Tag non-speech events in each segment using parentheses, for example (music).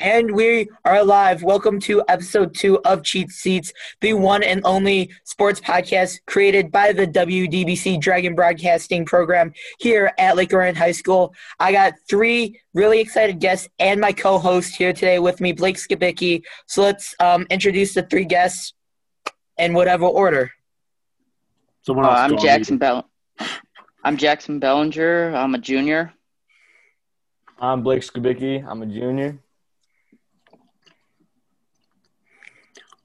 And we are live. Welcome to episode two of Cheap Seats, the one and only sports podcast created by the WDBC Dragon Broadcasting Program here at Lake Orion High School. I got three really excited guests and my co host here today with me, Blake Skibicki. So let's um, introduce the three guests in whatever order. Someone Uh, I'm. Jackson Bell. I'm Jackson Bellinger. I'm a junior. I'm Blake Skibicki. I'm a junior.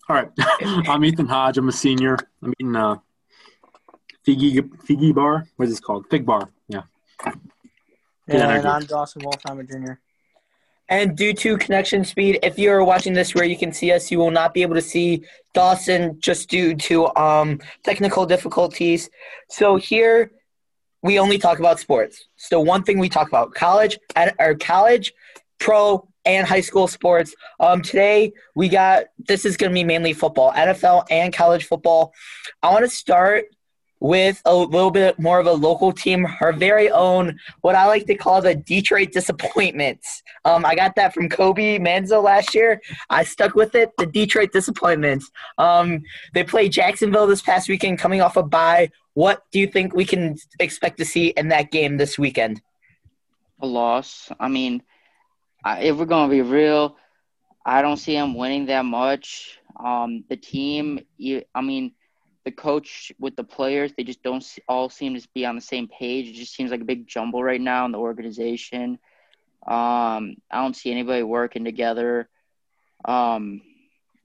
All right. (laughs) I'm Ethan Hodge. I'm a senior. I'm eating a Figgy, Figgy bar. What is this called? Fig bar. Yeah. Good Yeah, energy. and I'm Dawson Wolf. I'm a junior. And due to connection speed, if you're watching this where you can see us, you will not be able to see Dawson just due to um, technical difficulties. So here we only talk about sports. So one thing we talk about college at or college, pro, and high school sports. Um, today we got this is going to be mainly football, NFL and college football. I want to start with a little bit more of a local team, our very own, what I like to call the Detroit Disappointments. Um, I got that from Kobe Manzo last year. I stuck with it. The Detroit Disappointments. Um, they played Jacksonville this past weekend, coming off a bye. What do you think we can expect to see in that game this weekend? A loss. I mean, I, if we're gonna be real, I don't see him winning that much. Um, the team. I mean, the coach with the players, they just don't all seem to be on the same page. It just seems like a big jumble right now in the organization. Um, I don't see anybody working together. Um,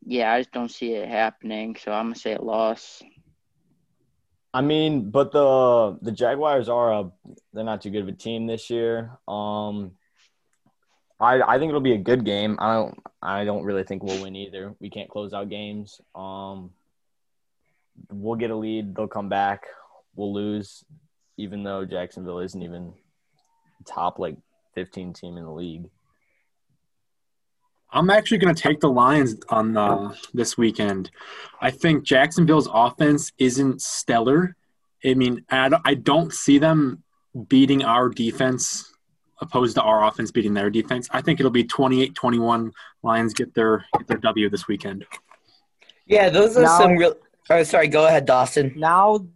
yeah, I just don't see it happening. So I'm gonna say a loss. I mean, but the the Jaguars are a they're not too good of a team this year. Um, I I think it'll be a good game. I don't I don't really think we'll win either. We can't close out games. Um, we'll get a lead. They'll come back. We'll lose, even though Jacksonville isn't even top like 15 team in the league. I'm actually going to take the Lions on uh, this weekend. I think Jacksonville's offense isn't stellar. I mean, I don't see them beating our defense opposed to our offense beating their defense. I think it'll be 28-21 Lions get their get their W this weekend. Yeah, those are Now- some real. Oh, sorry. Go ahead, Dawson. Now,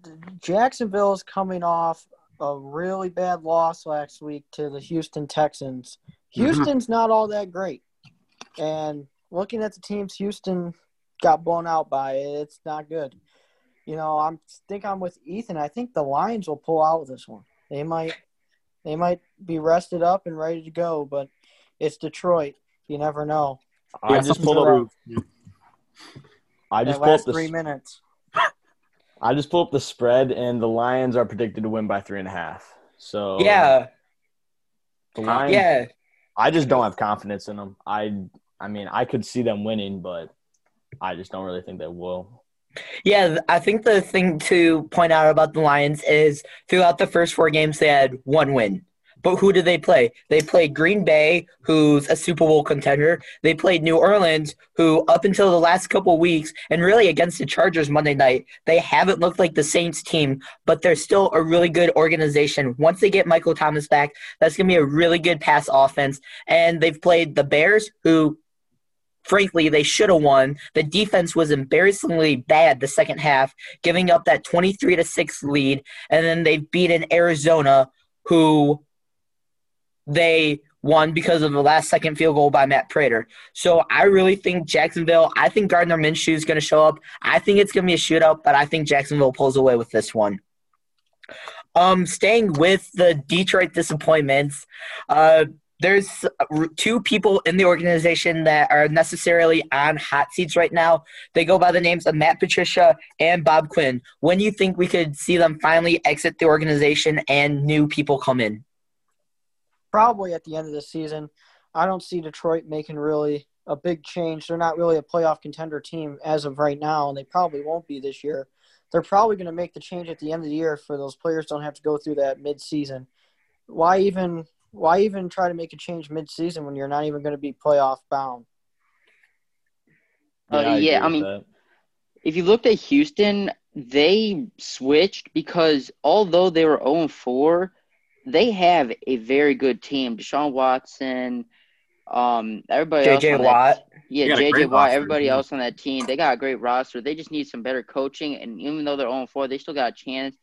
Jacksonville is coming off a really bad loss last week to the Houston Texans. Mm-hmm. Houston's not all that great. And looking at the teams Houston got blown out by, it's not good. You know, I'm think I'm with Ethan. I think the Lions will pull out this one. They might they might be rested up and ready to go, but it's Detroit. You never know. I Yeah, just pulled to up. I just pulled last up the three minutes. I just pulled up the spread, and the Lions are predicted to win by three and a half. So Yeah, the Lions. yeah. I just don't have confidence in them. I I mean, I could see them winning, but I just don't really think they will. Yeah, I think the thing to point out about the Lions is throughout the first four games they had one win. But who did they play? They played Green Bay, who's a Super Bowl contender. They played New Orleans, who up until the last couple weeks, and really against the Chargers Monday night, they haven't looked like the Saints team, but they're still a really good organization. Once they get Michael Thomas back, that's going to be a really good pass offense. And they've played the Bears, who frankly, they should have won. The defense was embarrassingly bad the second half, giving up that 23 to 6 lead. And then they've beaten Arizona, who they won because of the last second field goal by Matt Prater. So I really think Jacksonville, I think Gardner Minshew is going to show up. I think it's going to be a shootout, but I think Jacksonville pulls away with this one. Um, staying with the Detroit disappointments, uh, there's uh, two people in the organization that are necessarily on hot seats right now. They go by the names of Matt Patricia and Bob Quinn. When do you think we could see them finally exit the organization and new people come in? probably at the end of the season. I don't see Detroit making really a big change. They're not really a playoff contender team as of right now, and they probably won't be this year. They're probably going to make the change at the end of the year for those players don't have to go through that mid-season. Why even why even try to make a change mid-season when you're not even going to be playoff bound? Uh, I yeah, agree I mean, that. if you looked at Houston, they switched because although they were 0 4, they have a very good team. Deshaun Watson, Um, everybody else JJ on that- Watt. yeah, They got a JJ Watt. roster, Everybody yeah. else on that team, they got a great roster. They just need some better coaching, and even though they're 0 4, they still got a chance.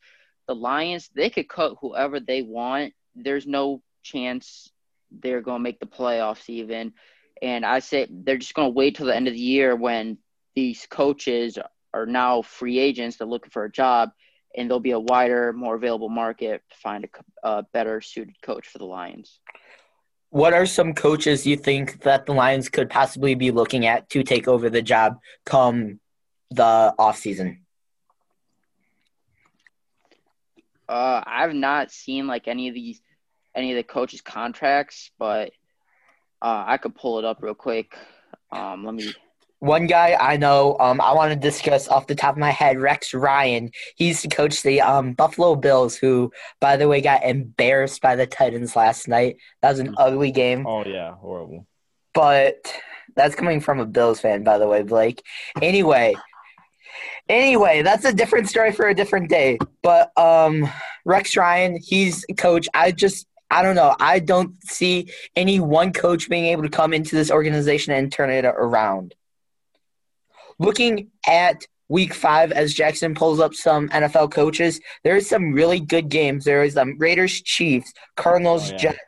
The Lions, they could cut whoever they want. There's no chance they're going to make the playoffs even. And I say they're just going to wait till the end of the year when these coaches are now free agents. They're looking for a job, and there'll be a wider, more available market to find a, a better suited coach for the Lions. What are some coaches you think that the Lions could possibly be looking at to take over the job come the offseason? Uh, I've not seen like any of these, any of the coaches' contracts, but uh, I could pull it up real quick. Um, let me. One guy I know, um, I want to discuss off the top of my head, Rex Ryan. He used to coach the um, Buffalo Bills, who, by the way, got embarrassed by the Titans last night. That was an ugly game, Oh yeah, horrible. but that's coming from a Bills fan, by the way, Blake. Anyway, anyway, that's a different story for a different day. But um, Rex Ryan, he's coach. I just, I don't know. I don't see any one coach being able to come into this organization and turn it around. Looking at week five, as Jackson pulls up some NFL coaches, there is some really good games. There is um, Raiders, Chiefs, Cardinals, Oh, yeah. Jets.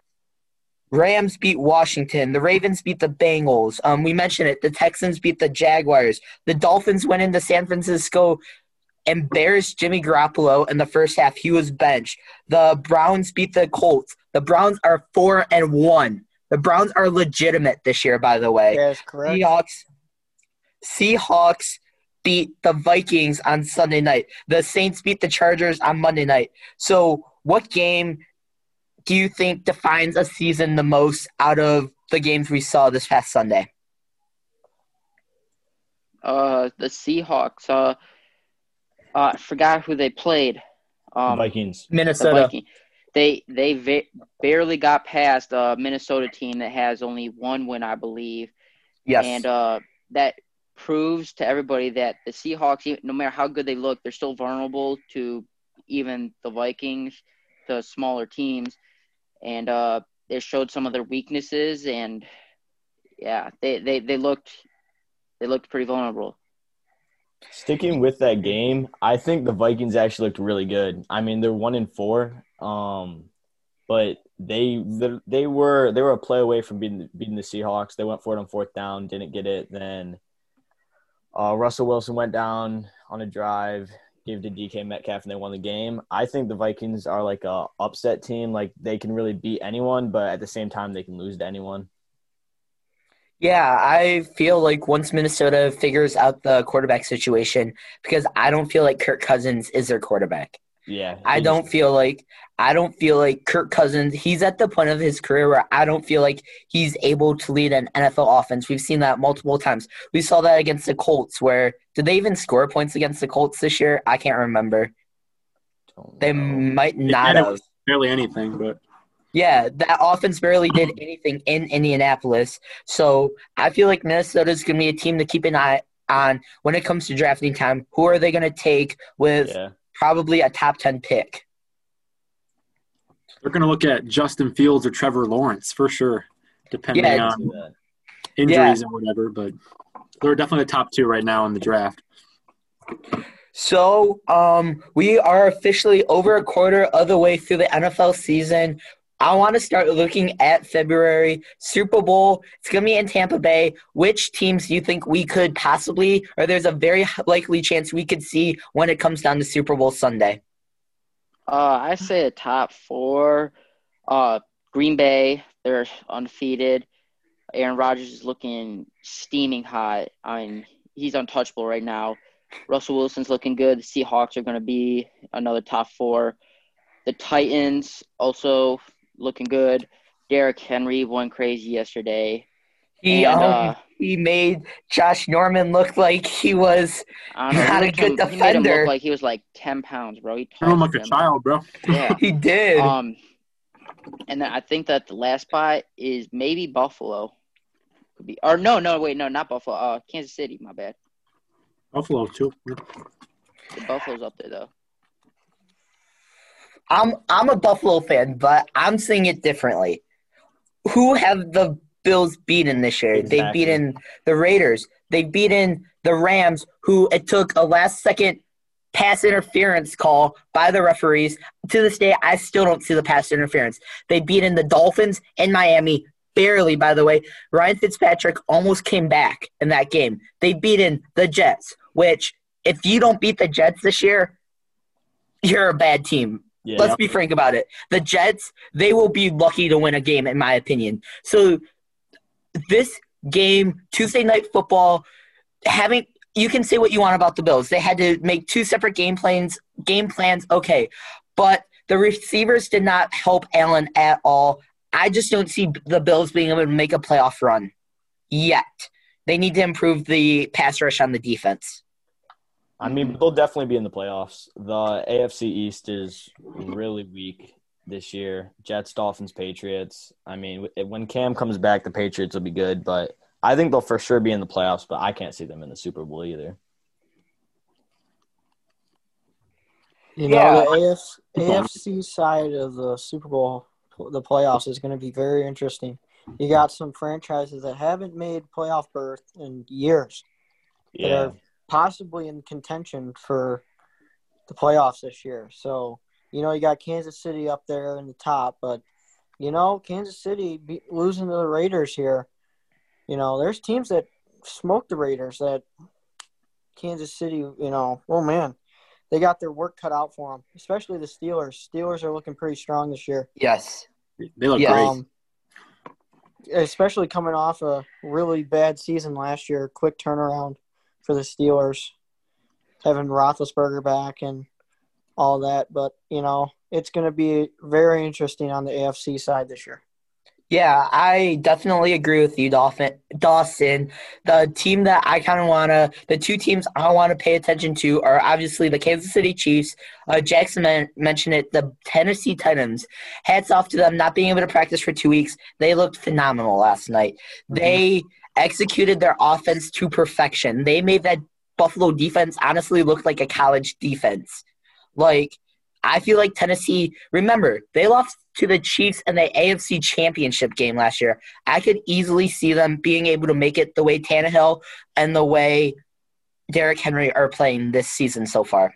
Rams beat Washington. The Ravens beat the Bengals. Um, we mentioned it. The Texans beat the Jaguars. The Dolphins went into San Francisco, embarrassed Jimmy Garoppolo in the first half. He was benched. The Browns beat the Colts. The Browns are four and one. The Browns are legitimate this year, by the way. Yes, correct. Seahawks Seahawks beat the Vikings on Sunday night. The Saints beat the Chargers on Monday night. So, what game do you think defines a season the most out of the games we saw this past Sunday? Uh, the Seahawks. Uh, uh, I forgot who they played. Um, Vikings. the Minnesota. Viking. They they va- barely got past a Minnesota team that has only one win, I believe. Yes. And uh, that proves to everybody that the Seahawks, no matter how good they look, they're still vulnerable to even the Vikings, to smaller teams. And uh, they showed some of their weaknesses, and yeah, they, they, they looked they looked pretty vulnerable. Sticking with that game, I think the Vikings actually looked really good. I mean, they're one in four, um, but they they were they were a play away from beating beating the Seahawks. They went for it on fourth down, didn't get it. Then uh, Russell Wilson went down on a drive, gave to DK Metcalf, and they won the game. I think the Vikings are like a upset team. Like they can really beat anyone, but at the same time, they can lose to anyone. Yeah, I feel like once Minnesota figures out the quarterback situation, because I don't feel like Kirk Cousins is their quarterback. Yeah, I don't feel like I don't feel like Kirk Cousins. He's at the point of his career where I don't feel like he's able to lead an NFL offense. We've seen that multiple times. We saw that against the Colts. Where did they even score points against the Colts this year? I can't remember. They might not it have. barely anything, but Yeah, that offense barely did anything in Indianapolis. So I feel like Minnesota's going to be a team to keep an eye on when it comes to drafting time. Who are they going to take with Yeah. Probably a top 10 pick? they're going to look at Justin Fields or Trevor Lawrence for sure, depending Yeah, on Do that. injuries and whatever. But they're definitely the top two right now in the draft. So, um, we are officially over a quarter of the way through the NFL season. I want to start looking at February Super Bowl. It's going to be in Tampa Bay. Which teams do you think we could possibly, or there's a very likely chance we could see when it comes down to Super Bowl Sunday? Uh, I say a top four. Uh, Green Bay, they're undefeated. Aaron Rodgers is looking steaming hot. I mean, he's untouchable right now. Russell Wilson's looking good. The Seahawks are going to be another top four. The Titans also looking good. Derrick Henry went crazy yesterday. He And, um, uh, he made Josh Norman look like he was don't know. Not he a good him- He made him defender. look like he was like ten pounds, bro. He Threw him like tossed a child, bro. Yeah. (laughs) he did. Um, and then I think that the last spot is maybe Buffalo. Could be, or no, no, wait, no, not Buffalo. Uh, Kansas City. My bad. Buffalo too. The Buffalo's up there though. I'm I'm a Buffalo fan, but I'm seeing it differently. Who have the Bills beaten this year? They've Exactly. beaten the Raiders. They've beaten the Rams, who it took a last second pass interference call by the referees. To this day, I still don't see the pass interference. They beaten the Dolphins in Miami, barely, by the way. Ryan Fitzpatrick almost came back in that game. They beaten the Jets, which, if you don't beat the Jets this year, you're a bad team. Yeah. Let's be frank about it. The Jets, they will be lucky to win a game, in my opinion. So this game, Tuesday night football, having you can say what you want about the Bills. They had to make two separate game plans. Game plans, okay, but the receivers did not help Allen at all. I just don't see the Bills being able to make a playoff run yet. They need to improve the pass rush on the defense. I mean, mm-hmm. they'll definitely be in the playoffs. The AFC East is really weak this year. Jets, Dolphins, Patriots. I mean, when Cam comes back, the Patriots will be good, but I think they'll for sure be in the playoffs, but I can't see them in the Super Bowl either. You know, Yeah. the AF, AFC side of the Super Bowl, the playoffs, is going to be very interesting. You got some franchises that haven't made playoff berth in years that Yeah. Are possibly in contention for the playoffs this year. So, you know, you got Kansas City up there in the top, but, you know, Kansas City be, losing to the Raiders here, you know, there's teams that smoke the Raiders that Kansas City, you know, oh man, they got their work cut out for them, especially the Steelers. Steelers are looking pretty strong this year. Yes. They look Yeah. great. Um, especially coming off a really bad season last year, quick turnaround for the Steelers, having Roethlisberger back and all that. But you know, it's going to be very interesting on the AFC side this year. Yeah, I definitely agree with you, Dolphin. Dawson. The team that I kind of want to, the two teams I want to pay attention to are obviously the Kansas City Chiefs. Uh, Jackson men- mentioned it, the Tennessee Titans. Hats off to them not being able to practice for two weeks. They looked phenomenal last night. They executed their offense to perfection. They made that Buffalo defense honestly look like a college defense. Like, I feel like Tennessee, remember, they lost to the Chiefs in the AFC Championship game last year. I could easily see them being able to make it the way Tannehill and the way Derrick Henry are playing this season so far.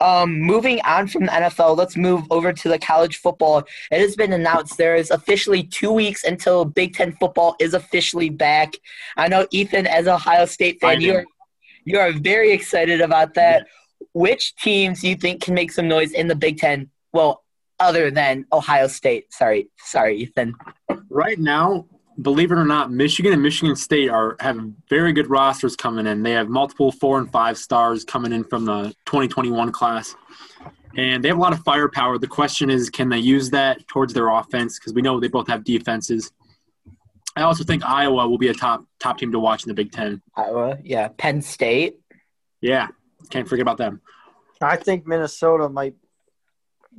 Um, moving on from the NFL, let's move over to the college football. It has been announced there is officially two weeks until Big Ten football is officially back. I know Ethan, as Ohio State fan, you are you are very excited about that. Which teams do you think can make some noise in the Big Ten? Well, other than Ohio State. Sorry, sorry, Ethan. Right now, believe it or not, Michigan and Michigan State are have very good rosters coming in. They have multiple four and five stars coming in from the 2021 class, and they have a lot of firepower. The question is, can they use that towards their offense? Because we know they both have defenses. I also think Iowa will be a top top team to watch in the Big Ten. Iowa, yeah, Penn State. Yeah, can't forget about them. I think Minnesota might,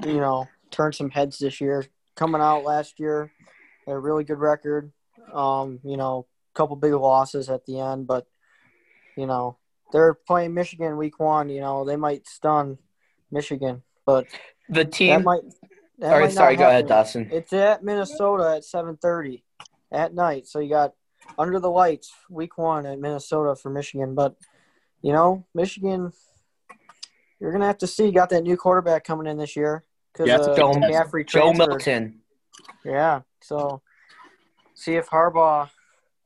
you know, turn some heads this year. Coming out last year, they had a really good record. Um, you know, a couple big losses at the end, but you know, they're playing Michigan week one. You know, they might stun Michigan, but The that team. might. That Sorry, might sorry. Go ahead. Dawson. It's at Minnesota at seven thirty at night. So you got under the lights week one at Minnesota for Michigan. But you know, Michigan, you're gonna have to see. You got that new quarterback coming in this year because Yeah, uh, Joe- Joe. Milton. Yeah. So see if Harbaugh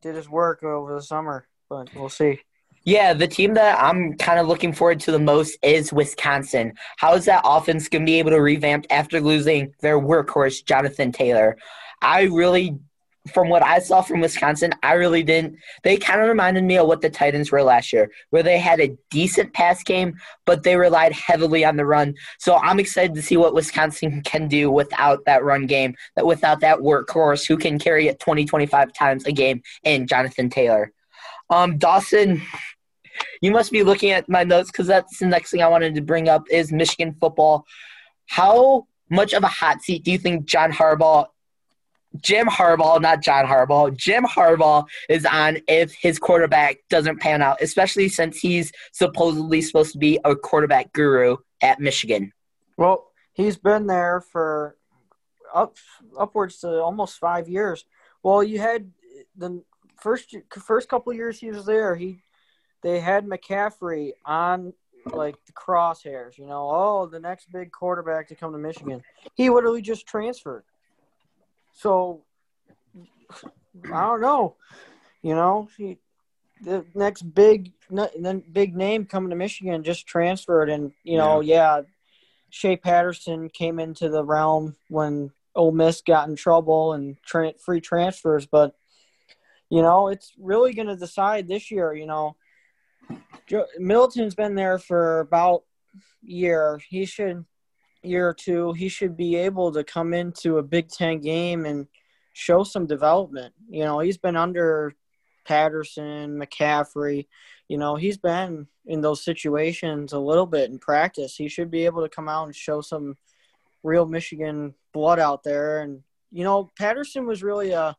did his work over the summer, but we'll see. Yeah, the team that I'm kind of looking forward to the most is Wisconsin. How is that offense going to be able to revamp after losing their workhorse, Jonathan Taylor? I really, from what I saw from Wisconsin, I really didn't. They kind of reminded me of what the Titans were last year, where they had a decent pass game, but they relied heavily on the run. So I'm excited to see what Wisconsin (laughs) can do without that run game, that without that workhorse who can carry it 20, 25 times a game in Jonathan Taylor. Um, Dawson, (laughs) you must be looking at my notes because that's the next thing I wanted to bring up is Michigan football. How much of a hot seat do you think John Harbaugh, Jim Harbaugh, not John Harbaugh, Jim Harbaugh is on if his quarterback doesn't pan out, especially since he's supposedly supposed to be a quarterback guru at Michigan? Well, he's been there for up upwards to almost five years. Well, you had the first first couple years he was there. He they had McCaffrey on like the crosshairs. You know, oh, the next big quarterback to come to Michigan. He literally just transferred. So I don't know. You know, he, the next big then big name coming to Michigan just transferred, and you know, yeah. yeah, Shea Patterson came into the realm when Ole Miss got in trouble and tra- free transfers, but you know, it's really going to decide this year. You know, Joe, Middleton's been there for about a year. He should year or two. He should be able to come into a Big Ten game and show some development. You know, he's been under Patterson, McCaffrey. You know, he's been in those situations a little bit in practice. He should be able to come out and show some real Michigan blood out there. And you know, Patterson was really a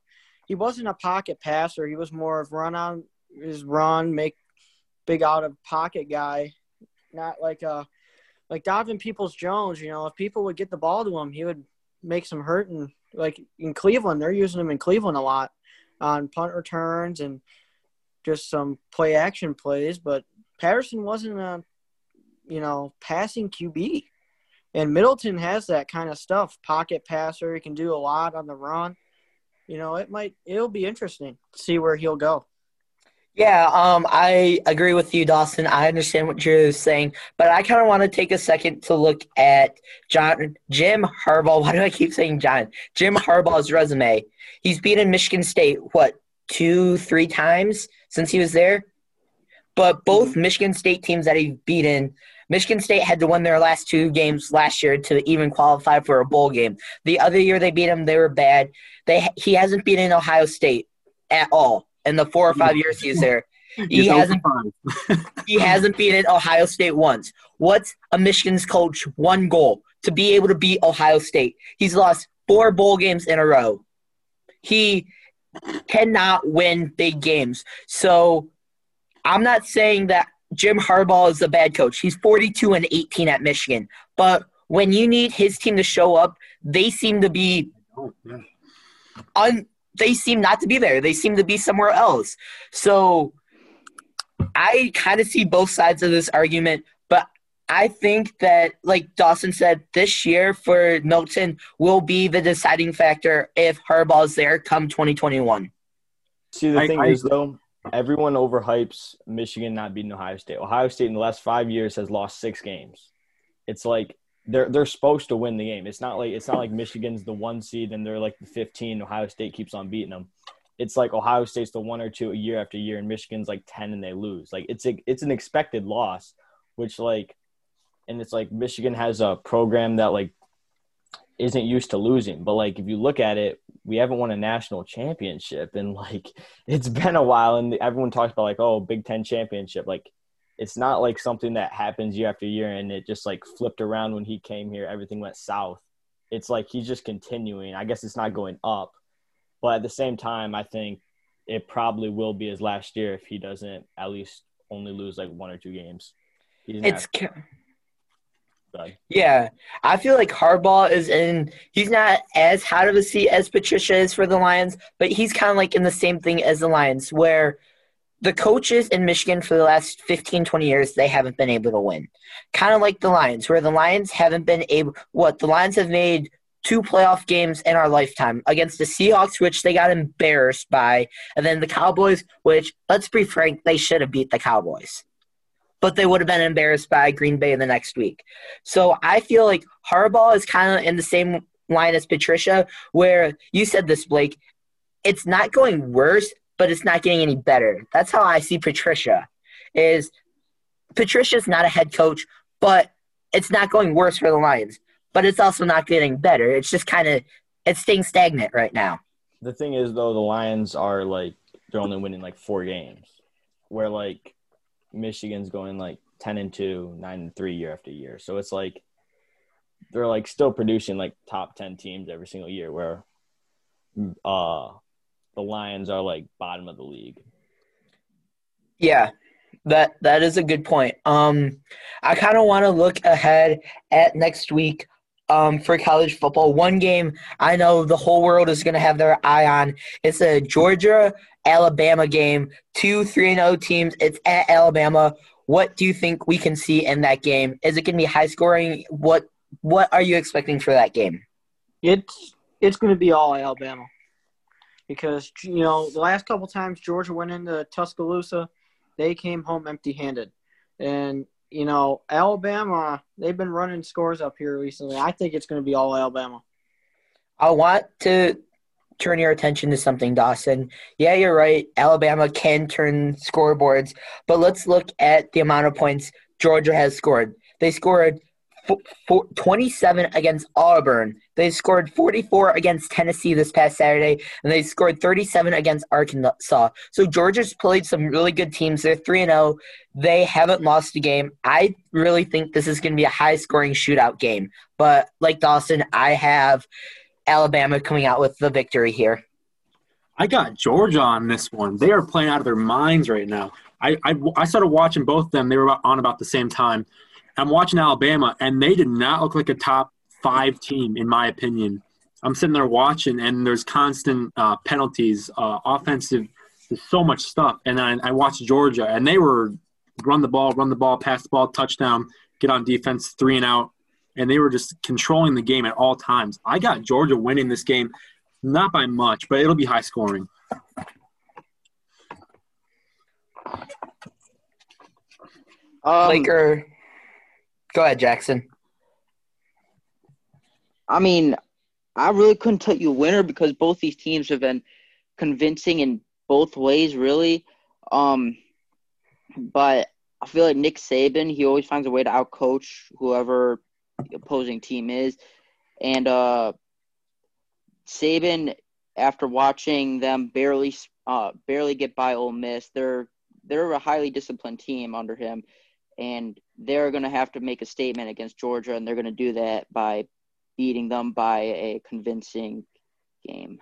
he wasn't a pocket passer. He was more of run on his run, make big out of pocket guy, not like a like Donovan Peoples Jones. You know, if people would get the ball to him, he would make some hurt. And like in Cleveland, they're using him in Cleveland a lot on punt returns and just some play action plays. But Patterson wasn't a you know passing QB. And Middleton has that kind of stuff. Pocket passer, he can do a lot on the run. You know, it might it'll be interesting to see where he'll go. Yeah, um, I agree with you, Dawson. I understand what you're saying, but I kind of want to take a second to look at John Jim Harbaugh. (laughs) Why do I keep saying John? Jim Harbaugh's resume. He's beaten Michigan State what two, three times since he was there, but both mm-hmm. Michigan State teams that he's beaten Michigan State had to win their last two games last year to even qualify for a bowl game. The other year they beat him, they were bad. They he hasn't beaten Ohio State at all in the four or five years he's there. (laughs) He hasn't (laughs) he hasn't beaten Ohio State once. What's a Michigan's coach one goal to be able to beat Ohio State? He's lost four bowl games in a row. He cannot win big games. So I'm not saying that Jim Harbaugh is a bad coach. He's 42 and 18 at Michigan. But when you need his team to show up, they seem to be un, they seem not to be there. They seem to be somewhere else. So I kind of see both sides of this argument, but I think that, like Dawson said, this year for Milton will be the deciding factor if Harbaugh's there come 2021. See, the I, thing I, is, though, everyone overhypes Michigan not beating Ohio State. Ohio State in the last five years has lost six games. It's like they're they're supposed to win the game. It's not like it's not like Michigan's the one seed and they're like the 15. Ohio State keeps on beating them. It's like Ohio State's the one or two a year after year, and Michigan's like 10 and they lose. Like it's a, it's an expected loss, which like, and it's like Michigan has a program that like isn't used to losing. But like if you look at it, we haven't won a national championship and like (laughs) it's been a while and everyone talks about like oh Big 10 championship like it's not like something that happens year after year and it just like flipped around when he came here everything went south. It's like he's just continuing. I guess it's not going up. But at the same time, I think it probably will be his last year if he doesn't at least only lose like one or two games. It's have- yeah, I feel like Harbaugh is in. He's not as hot of a seat as Patricia is for the Lions, but he's kind of like in the same thing as the Lions, where the coaches in Michigan for the last 15, 20 years, they haven't been able to win. Kind of like the Lions, where the Lions haven't been able. What the Lions have made two playoff games in our lifetime against the Seahawks, which they got embarrassed by, and then the Cowboys, which let's be frank, they should have beat the Cowboys but they would have been embarrassed by Green Bay in the next week. So I feel like Harbaugh is kind of in the same line as Patricia, where you said this, Blake. It's not going worse, but it's not getting any better. That's how I see Patricia. Is Patricia's not a head coach, but it's not going worse for the Lions. But it's also not getting better. It's just kind of it's staying stagnant right now. The thing is, though, the Lions are like they're only winning like four games, where like Michigan's going like 10 and 2, 9 and 3 year after year. So it's like they're like still producing like top 10 teams every single year where uh the Lions are like bottom of the league. Yeah. That that is a good point. Um I kind of want to look ahead at next week. um, for college football. One game I know the whole world is going to have their eye on. It's a Georgia Alabama game. Two 3 and 0 teams. It's at Alabama. What do you think we can see in that game? Is it going to be high scoring? What What are you expecting for that game? It's it's going to be all Alabama because you know the last couple times Georgia went into Tuscaloosa, they came home empty-handed, and you know Alabama they've been running scores up here recently. I think it's going to be all Alabama. I want to turn your attention to something, Dawson. Yeah, you're right. Alabama can turn scoreboards, but let's look at the amount of points Georgia has scored. They scored 27 against Auburn. They scored 44 against Tennessee this past Saturday, and they scored 37 against Arkansas. So Georgia's played some really good teams. They're 3 0. They haven't lost a game. I really think this is going to be a high scoring shootout game. But like Dawson, I have Alabama coming out with the victory here. I got Georgia on this one. They are playing out of their minds right now. I, I, I started watching both of them. They were on about the same time. I'm watching Alabama, and they did not look like a top five team, in my opinion. I'm sitting there watching, and there's constant uh, penalties, uh, offensive, there's so much stuff. And then I watched Georgia, and they were run the ball, run the ball, pass the ball, touchdown, get on defense, three and out. And they were just controlling the game at all times. I got Georgia winning this game, not by much, but it'll be high scoring. Um, Laker Go ahead, Jackson. I mean, I really couldn't tell you a winner because both these teams have been convincing in both ways, really. Um, but I feel like Nick Saban, he always finds a way to outcoach whoever the opposing team is. And uh, Saban, after watching them barely uh, barely get by Ole Miss, they're they're a highly disciplined team under him and they're going to have to make a statement against Georgia, and they're going to do that by beating them by a convincing game.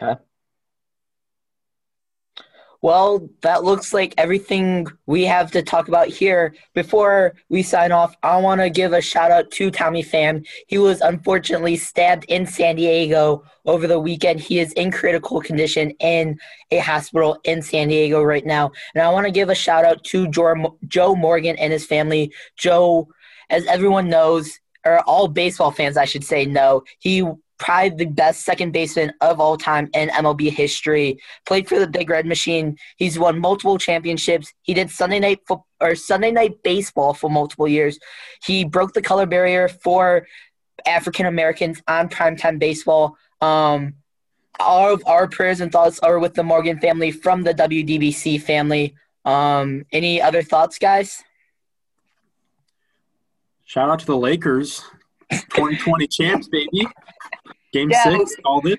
Okay. Well, that looks like everything we have to talk about here. Before we sign off, I want to give a shout out to Tommy Pham. He was unfortunately stabbed in San Diego over the weekend. He is in critical condition in a hospital in San Diego right now. And I want to give a shout out to Joe Morgan and his family. Joe, as everyone knows, or all baseball fans, I should say, know, he probably the best second baseman of all time in MLB history. Played for the Big Red Machine. He's won multiple championships. He did Sunday night fo- or Sunday night baseball for multiple years. He broke the color barrier for African Americans on primetime baseball. Um, all of our prayers and thoughts are with the Morgan family from the WDBC family. Um, any other thoughts, guys? Shout out to the Lakers, (laughs) 2020 champs, baby. Game yeah. six, called it.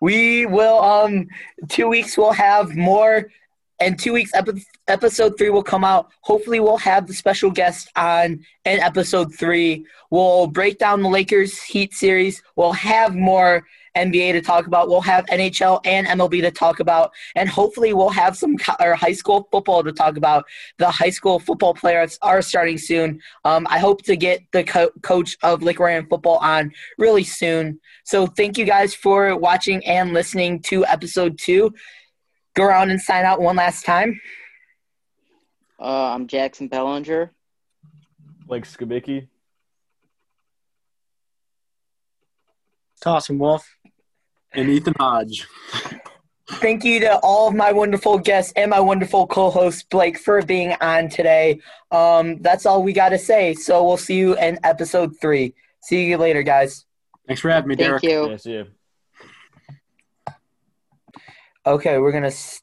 We will. Um, two weeks we'll have more, and two weeks epi- episode three will come out. Hopefully, we'll have the special guest on in episode three. We'll break down the Lakers Heat series. We'll have more NBA to talk about. We'll have NHL and MLB to talk about, and hopefully we'll have some or high school football to talk about. The high school football players are starting soon. Um, I hope to get the co- coach of Lake Orion football on really soon. So thank you guys for watching and listening to episode two. Go around and sign out one last time. Uh, I'm Jackson Bellinger. Blake Skibicki. Dawson Wolf and Ethan Hodge. Thank you to all of my wonderful guests and my wonderful co-host Blake for being on today. Um, that's all we got to say. So we'll see you in episode three. See you later, guys. Thanks for having me, Thank Derek. You. Yeah, see you. Okay, we're gonna stop.